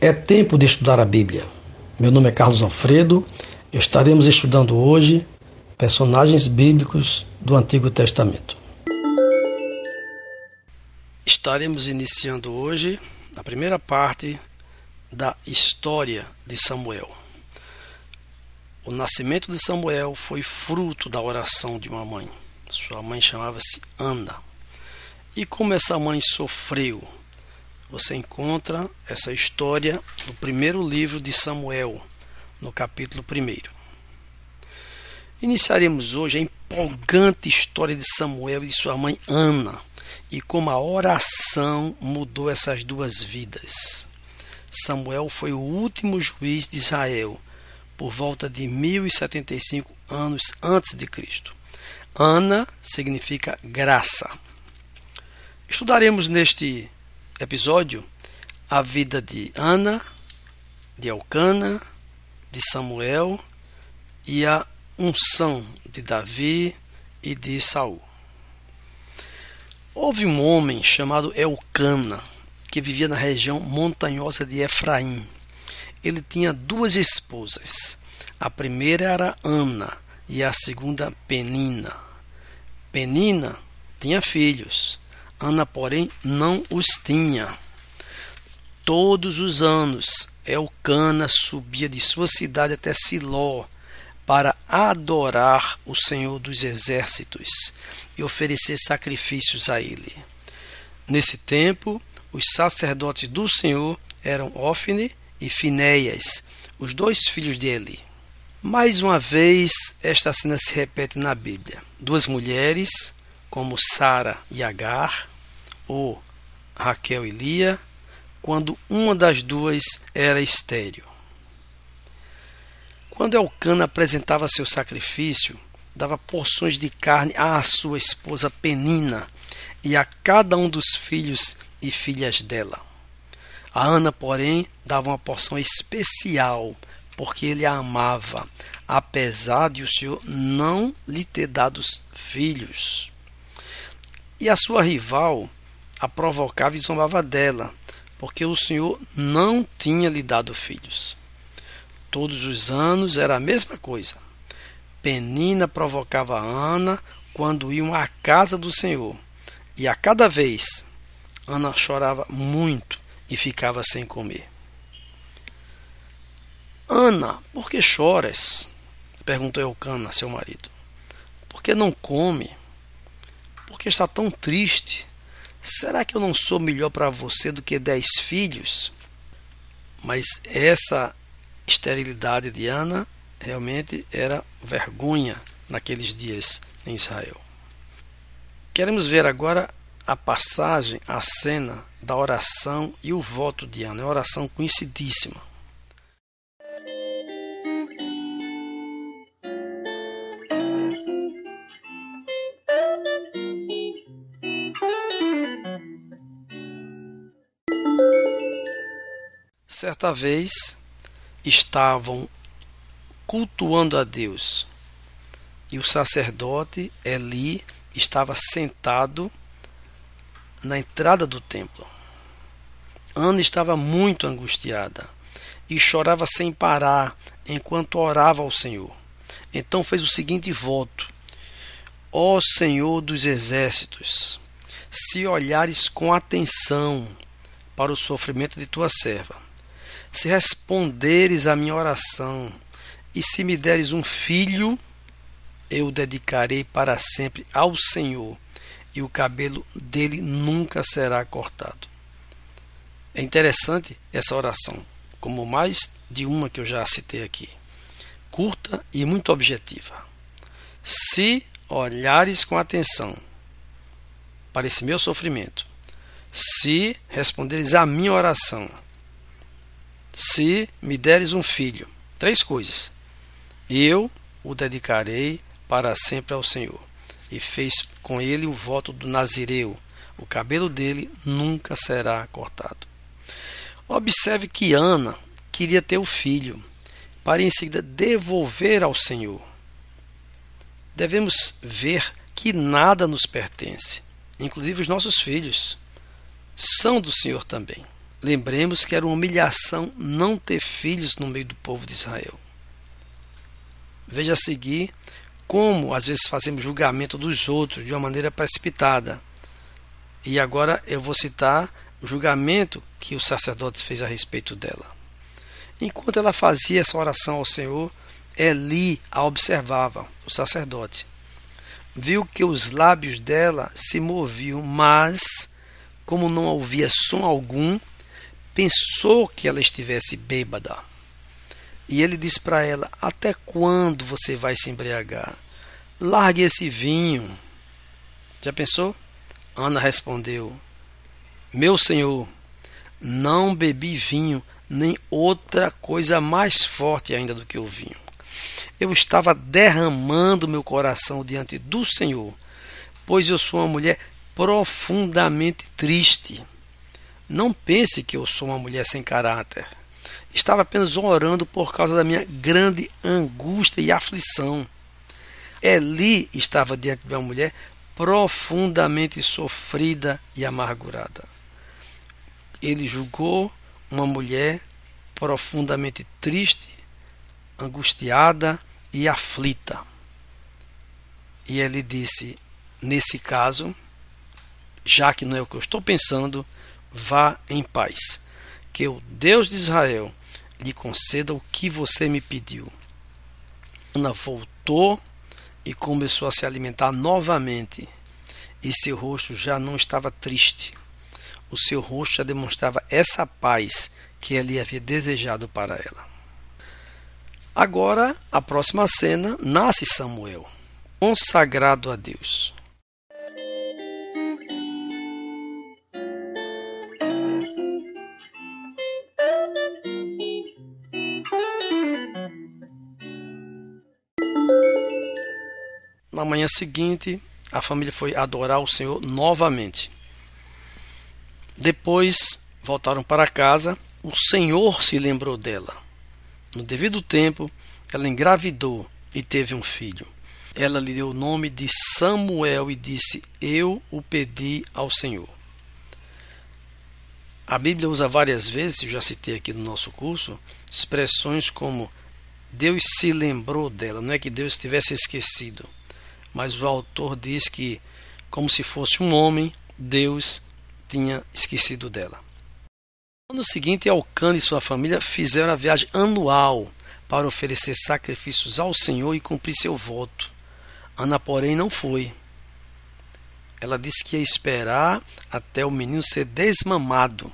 É tempo de estudar a Bíblia. Meu nome é Carlos Alfredo. Estaremos estudando hoje personagens bíblicos do Antigo Testamento. Estaremos iniciando hoje a primeira parte da história de Samuel. O nascimento de Samuel foi fruto da oração de uma mãe. Sua mãe chamava-se Ana. E como essa mãe sofreu você encontra essa história no primeiro livro de Samuel, no capítulo 1. Iniciaremos hoje a empolgante história de Samuel e de sua mãe Ana e como a oração mudou essas duas vidas. Samuel foi o último juiz de Israel por volta de 1075 anos antes de Cristo. Ana significa graça. Estudaremos neste episódio a vida de Ana, de Elcana, de Samuel e a unção de Davi e de Saul. Houve um homem chamado Elcana que vivia na região montanhosa de Efraim. Ele tinha duas esposas. A primeira era Ana e a segunda Penina. Penina tinha filhos. Ana, porém, não os tinha. Todos os anos, Elcana subia de sua cidade até Siló para adorar o Senhor dos Exércitos e oferecer sacrifícios a ele. Nesse tempo, os sacerdotes do Senhor eram Ofne e Finéias, os dois filhos de Eli. Mais uma vez, esta cena se repete na Bíblia. Duas mulheres, como Sara e Agar, ou Raquel e Lia, quando uma das duas era estéril. Quando Elcana apresentava seu sacrifício, dava porções de carne à sua esposa Penina e a cada um dos filhos e filhas dela. A Ana, porém, dava uma porção especial, porque ele a amava, apesar de o Senhor não lhe ter dado filhos. E a sua rival a provocava e zombava dela, porque o Senhor não tinha lhe dado filhos. Todos os anos era a mesma coisa. Penina provocava Ana quando iam à casa do Senhor, e a cada vez Ana chorava muito e ficava sem comer. Ana, por que choras? perguntou Eucana, seu marido. Por que não come? Por que está tão triste? Será que eu não sou melhor para você do que dez filhos? Mas essa esterilidade de Ana realmente era vergonha naqueles dias em Israel. Queremos ver agora a passagem, a cena da oração e o voto de Ana. É uma oração conhecidíssima. Certa vez estavam cultuando a Deus e o sacerdote Eli estava sentado na entrada do templo. Ana estava muito angustiada e chorava sem parar enquanto orava ao Senhor. Então fez o seguinte voto: Ó Senhor dos exércitos, se olhares com atenção para o sofrimento de tua serva, se responderes à minha oração, e se me deres um filho, eu o dedicarei para sempre ao Senhor, e o cabelo dele nunca será cortado. É interessante essa oração, como mais de uma que eu já citei aqui. Curta e muito objetiva. Se olhares com atenção para esse meu sofrimento, se responderes à minha oração, se me deres um filho. Três coisas. Eu o dedicarei para sempre ao Senhor. E fez com ele o voto do Nazireu. O cabelo dele nunca será cortado. Observe que Ana queria ter o filho, para em seguida devolver ao Senhor. Devemos ver que nada nos pertence, inclusive os nossos filhos, são do Senhor também. Lembremos que era uma humilhação não ter filhos no meio do povo de Israel. Veja a seguir como às vezes fazemos julgamento dos outros de uma maneira precipitada. E agora eu vou citar o julgamento que o sacerdote fez a respeito dela. Enquanto ela fazia essa oração ao Senhor, Eli a observava, o sacerdote. Viu que os lábios dela se moviam, mas, como não ouvia som algum, pensou que ela estivesse bêbada. E ele disse para ela: Até quando você vai se embriagar? Largue esse vinho. Já pensou? Ana respondeu: Meu senhor, não bebi vinho, nem outra coisa mais forte ainda do que o vinho. Eu estava derramando meu coração diante do Senhor, pois eu sou uma mulher profundamente triste. Não pense que eu sou uma mulher sem caráter. Estava apenas orando por causa da minha grande angústia e aflição. Eli estava diante de uma mulher profundamente sofrida e amargurada. Ele julgou uma mulher profundamente triste, angustiada e aflita. E ele disse: nesse caso, já que não é o que eu estou pensando, vá em paz. Que o Deus de Israel lhe conceda o que você me pediu. Ana voltou e começou a se alimentar novamente, e seu rosto já não estava triste. O seu rosto já demonstrava essa paz que ele havia desejado para ela. Agora, a próxima cena, nasce Samuel, consagrado a Deus. Na manhã seguinte, a família foi adorar o Senhor novamente. Depois voltaram para casa. O Senhor se lembrou dela. No devido tempo, ela engravidou e teve um filho. Ela lhe deu o nome de Samuel e disse: Eu o pedi ao Senhor. A Bíblia usa várias vezes, eu já citei aqui no nosso curso, expressões como Deus se lembrou dela, não é que Deus tivesse esquecido mas o autor diz que, como se fosse um homem, Deus tinha esquecido dela. No ano seguinte, Alcântara e sua família fizeram a viagem anual para oferecer sacrifícios ao Senhor e cumprir seu voto. Ana, porém, não foi. Ela disse que ia esperar até o menino ser desmamado.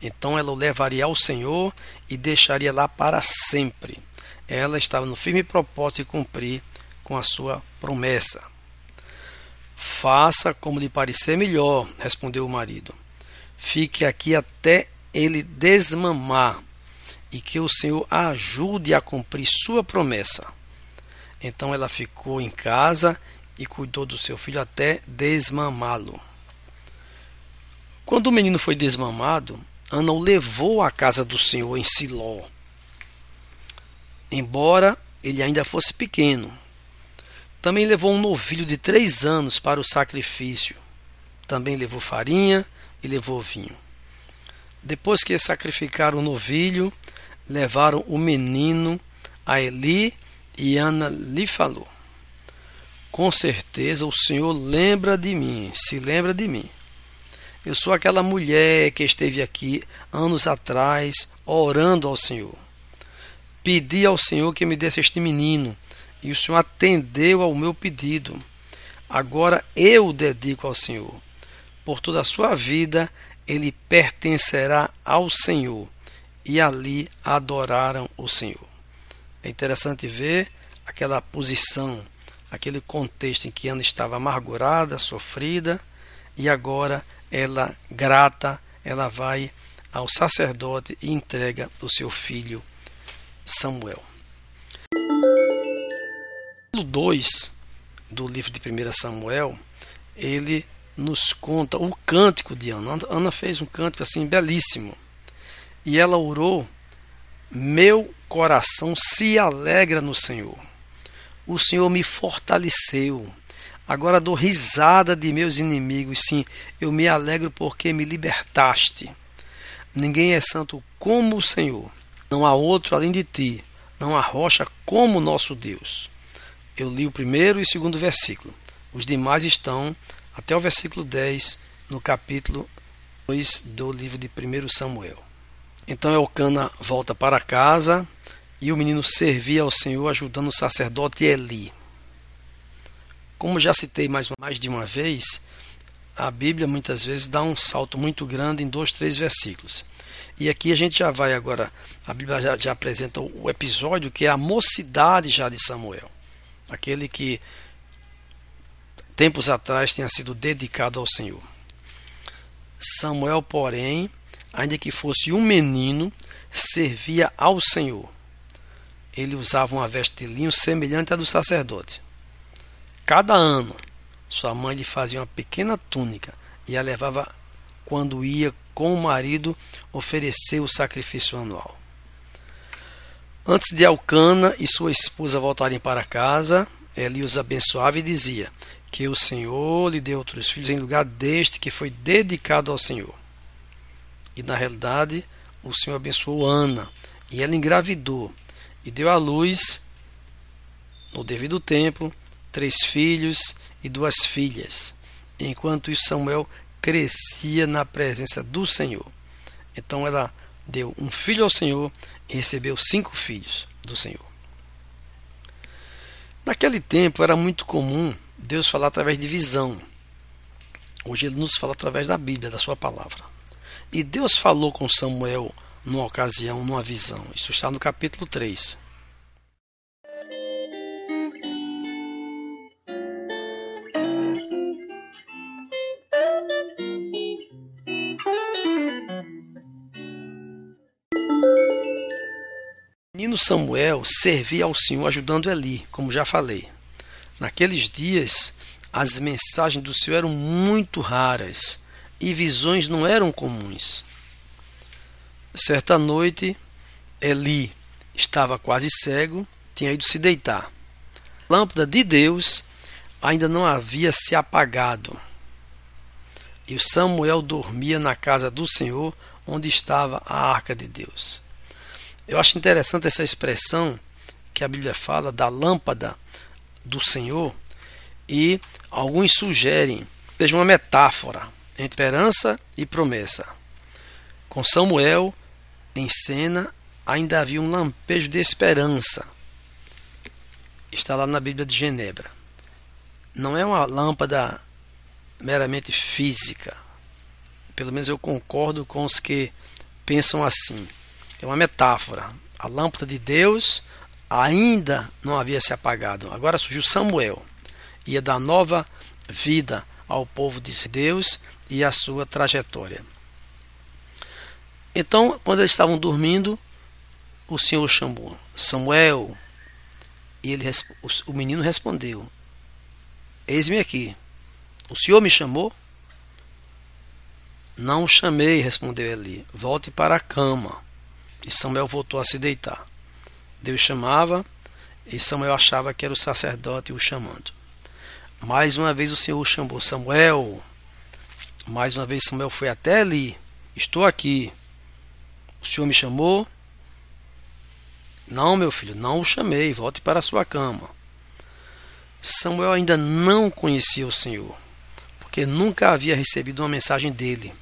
Então ela o levaria ao Senhor e deixaria lá para sempre. Ela estava no firme propósito de cumprir com a sua promessa. Faça como lhe parecer melhor, respondeu o marido. Fique aqui até ele desmamar e que o Senhor a ajude a cumprir sua promessa. Então ela ficou em casa e cuidou do seu filho até desmamá-lo. Quando o menino foi desmamado, Ana o levou à casa do Senhor em Siló. Embora ele ainda fosse pequeno, também levou um novilho de três anos para o sacrifício. Também levou farinha e levou vinho. Depois que sacrificaram o novilho, levaram o menino a Eli e Ana lhe falou: Com certeza o Senhor lembra de mim, se lembra de mim. Eu sou aquela mulher que esteve aqui anos atrás orando ao Senhor. Pedi ao Senhor que me desse este menino e o Senhor atendeu ao meu pedido. Agora eu o dedico ao Senhor. Por toda a sua vida, ele pertencerá ao Senhor. E ali adoraram o Senhor. É interessante ver aquela posição, aquele contexto em que Ana estava amargurada, sofrida, e agora ela, grata, ela vai ao sacerdote e entrega o seu filho Samuel. 2 do livro de 1 Samuel, ele nos conta o cântico de Ana. Ana fez um cântico assim belíssimo. E ela orou: Meu coração se alegra no Senhor. O Senhor me fortaleceu. Agora dou risada de meus inimigos. Sim, eu me alegro porque me libertaste. Ninguém é santo como o Senhor. Não há outro além de ti. Não há rocha como nosso Deus. Eu li o primeiro e segundo versículo. Os demais estão até o versículo 10 no capítulo 2 do livro de 1 Samuel. Então Elcana volta para casa e o menino servia ao Senhor ajudando o sacerdote Eli. Como já citei mais, mais de uma vez, a Bíblia muitas vezes dá um salto muito grande em dois, três versículos. E aqui a gente já vai agora, a Bíblia já, já apresenta o episódio que é a mocidade já de Samuel. Aquele que tempos atrás tinha sido dedicado ao Senhor. Samuel, porém, ainda que fosse um menino, servia ao Senhor. Ele usava uma veste de linho semelhante à do sacerdote. Cada ano, sua mãe lhe fazia uma pequena túnica e a levava quando ia com o marido oferecer o sacrifício anual. Antes de Alcana e sua esposa voltarem para casa, Eli os abençoava e dizia: Que o Senhor lhe dê outros filhos em lugar deste que foi dedicado ao Senhor. E na realidade, o Senhor abençoou Ana, e ela engravidou e deu à luz, no devido tempo, três filhos e duas filhas. Enquanto Samuel crescia na presença do Senhor. Então ela deu um filho ao Senhor e recebeu cinco filhos do Senhor. Naquele tempo era muito comum Deus falar através de visão. Hoje ele nos fala através da Bíblia, da sua palavra. E Deus falou com Samuel numa ocasião, numa visão. Isso está no capítulo 3. Samuel servia ao Senhor ajudando Eli, como já falei. Naqueles dias, as mensagens do Senhor eram muito raras e visões não eram comuns. Certa noite, Eli estava quase cego, tinha ido se deitar. A lâmpada de Deus ainda não havia se apagado. E Samuel dormia na casa do Senhor, onde estava a arca de Deus. Eu acho interessante essa expressão que a Bíblia fala da lâmpada do Senhor e alguns sugerem seja uma metáfora entre esperança e promessa. Com Samuel em cena, ainda havia um lampejo de esperança. Está lá na Bíblia de Genebra. Não é uma lâmpada meramente física. Pelo menos eu concordo com os que pensam assim é uma metáfora. A lâmpada de Deus ainda não havia se apagado. Agora surgiu Samuel, ia dar nova vida ao povo de Deus e a sua trajetória. Então, quando eles estavam dormindo, o Senhor chamou Samuel e ele, o menino respondeu: Eis-me aqui. O Senhor me chamou? Não o chamei, respondeu Eli. Volte para a cama. E Samuel voltou a se deitar. Deus chamava e Samuel achava que era o sacerdote o chamando. Mais uma vez o Senhor chamou Samuel. Mais uma vez Samuel foi até ali. Estou aqui. O Senhor me chamou? Não, meu filho, não o chamei. Volte para a sua cama. Samuel ainda não conhecia o Senhor, porque nunca havia recebido uma mensagem dele.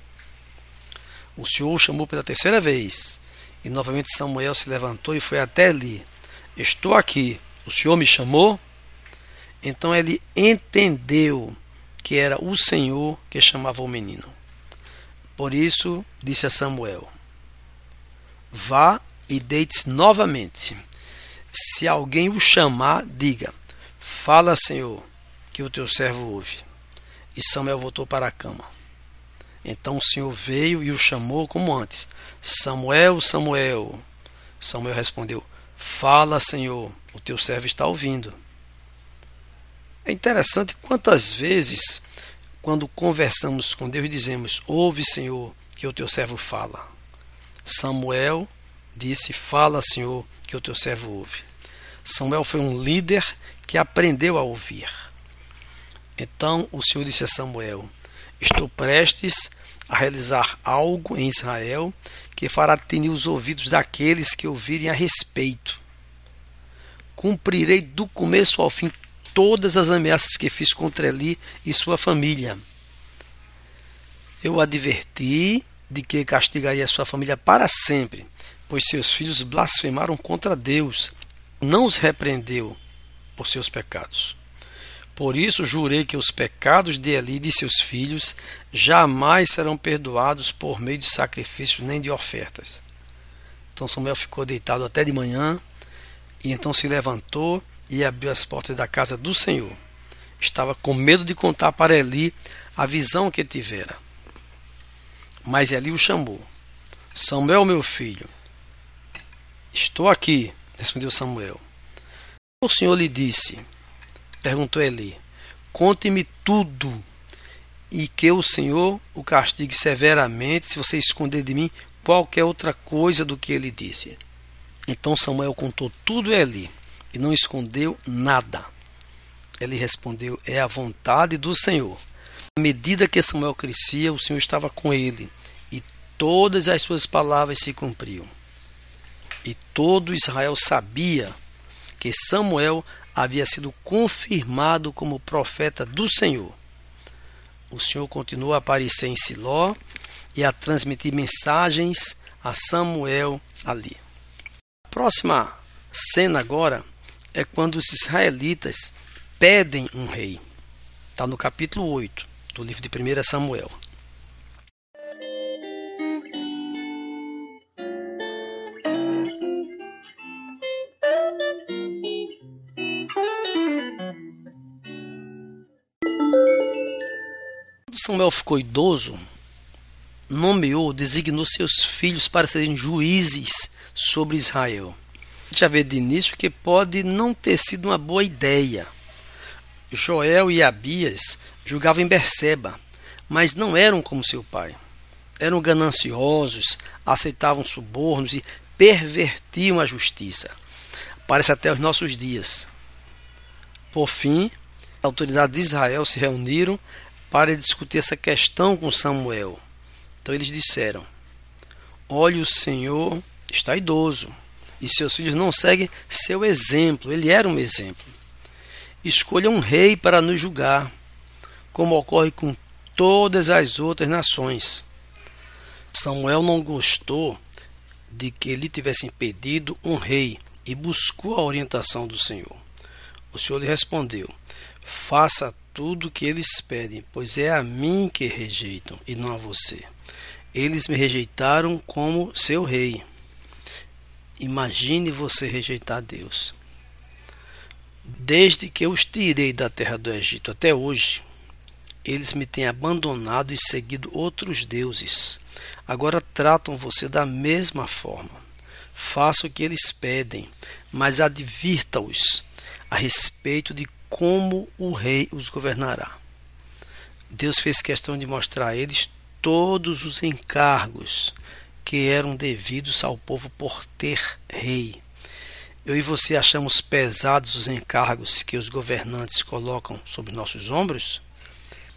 O Senhor o chamou pela terceira vez. E novamente Samuel se levantou e foi até ali. Estou aqui, o Senhor me chamou? Então ele entendeu que era o Senhor que chamava o menino. Por isso disse a Samuel: Vá e deite-se novamente. Se alguém o chamar, diga: Fala, Senhor, que o teu servo ouve. E Samuel voltou para a cama. Então o Senhor veio e o chamou como antes: Samuel, Samuel. Samuel respondeu: Fala, Senhor, o teu servo está ouvindo. É interessante quantas vezes, quando conversamos com Deus, dizemos: Ouve, Senhor, que o teu servo fala. Samuel disse: Fala, Senhor, que o teu servo ouve. Samuel foi um líder que aprendeu a ouvir. Então o Senhor disse a Samuel: Estou prestes a realizar algo em Israel que fará tinir os ouvidos daqueles que ouvirem a respeito. Cumprirei do começo ao fim todas as ameaças que fiz contra Eli e sua família. Eu adverti de que castigaria sua família para sempre, pois seus filhos blasfemaram contra Deus. Não os repreendeu por seus pecados. Por isso jurei que os pecados de Eli e de seus filhos jamais serão perdoados por meio de sacrifícios nem de ofertas. Então Samuel ficou deitado até de manhã, e então se levantou e abriu as portas da casa do Senhor. Estava com medo de contar para Eli a visão que tivera. Mas Eli o chamou. Samuel, meu filho. Estou aqui, respondeu Samuel. O Senhor lhe disse, perguntou Eli, conte-me tudo e que o Senhor o castigue severamente se você esconder de mim qualquer outra coisa do que ele disse. Então Samuel contou tudo a Eli e não escondeu nada. Ele respondeu: É a vontade do Senhor. À medida que Samuel crescia, o Senhor estava com ele, e todas as suas palavras se cumpriam. E todo Israel sabia que Samuel havia sido confirmado como profeta do Senhor. O Senhor continuou a aparecer em Siló e a transmitir mensagens a Samuel ali. A próxima cena agora é quando os israelitas pedem um rei. Está no capítulo 8 do livro de 1 Samuel. Samuel ficou idoso, nomeou, designou seus filhos para serem juízes sobre Israel já vê de início que pode não ter sido uma boa ideia. Joel e Abias julgavam em Berseba, mas não eram como seu pai. Eram gananciosos, aceitavam subornos e pervertiam a justiça. Parece até os nossos dias. Por fim, a autoridade de Israel se reuniram para discutir essa questão com Samuel. Então eles disseram: Olhe, o Senhor está idoso e seus filhos não seguem seu exemplo. Ele era um exemplo. Escolha um rei para nos julgar, como ocorre com todas as outras nações. Samuel não gostou de que lhe tivessem pedido um rei e buscou a orientação do Senhor. O Senhor lhe respondeu: Faça tudo que eles pedem, pois é a mim que rejeitam e não a você. Eles me rejeitaram como seu rei. Imagine você rejeitar Deus. Desde que eu os tirei da terra do Egito até hoje, eles me têm abandonado e seguido outros deuses. Agora tratam você da mesma forma. Faça o que eles pedem, mas advirta-os a respeito de como o rei os governará. Deus fez questão de mostrar a eles todos os encargos que eram devidos ao povo por ter rei. Eu e você achamos pesados os encargos que os governantes colocam sobre nossos ombros?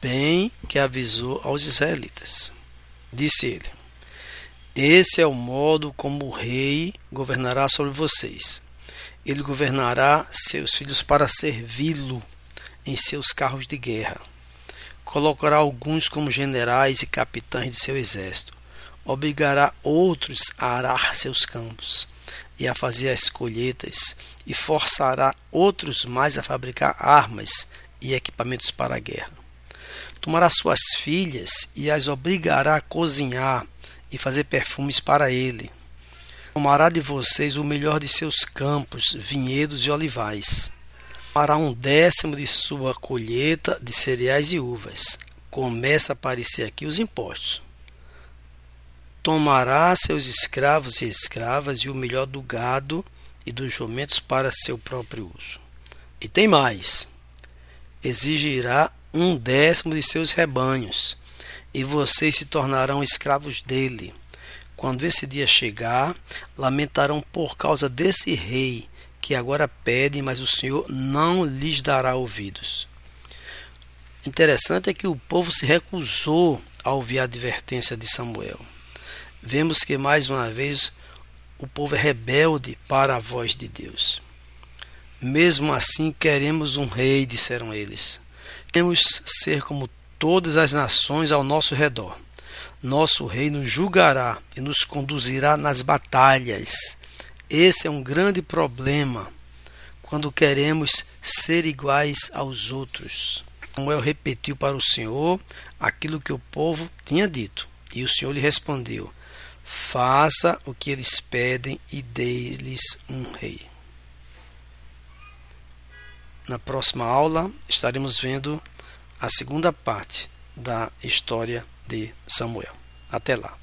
Bem que avisou aos israelitas. Disse ele: Esse é o modo como o rei governará sobre vocês. Ele governará seus filhos para servi-lo em seus carros de guerra. Colocará alguns como generais e capitães de seu exército obrigará outros a arar seus campos e a fazer as colheitas, e forçará outros mais a fabricar armas e equipamentos para a guerra. Tomará suas filhas e as obrigará a cozinhar e fazer perfumes para ele. Tomará de vocês o melhor de seus campos, vinhedos e olivais. Tomará um décimo de sua colheita de cereais e uvas. Começa a aparecer aqui os impostos tomará seus escravos e escravas e o melhor do gado e dos jumentos para seu próprio uso. E tem mais: exigirá um décimo de seus rebanhos, e vocês se tornarão escravos dele. Quando esse dia chegar, lamentarão por causa desse rei que agora pedem, mas o Senhor não lhes dará ouvidos. Interessante é que o povo se recusou a ouvir a advertência de Samuel. Vemos que mais uma vez o povo é rebelde para a voz de Deus. Mesmo assim, queremos um rei, disseram eles. Queremos ser como todas as nações ao nosso redor nosso rei nos julgará e nos conduzirá nas batalhas. Esse é um grande problema quando queremos ser iguais aos outros. Samuel repetiu para o Senhor aquilo que o povo tinha dito, e o Senhor lhe respondeu: Faça o que eles pedem e dê-lhes um rei. Na próxima aula estaremos vendo a segunda parte da história de Samuel. Até lá.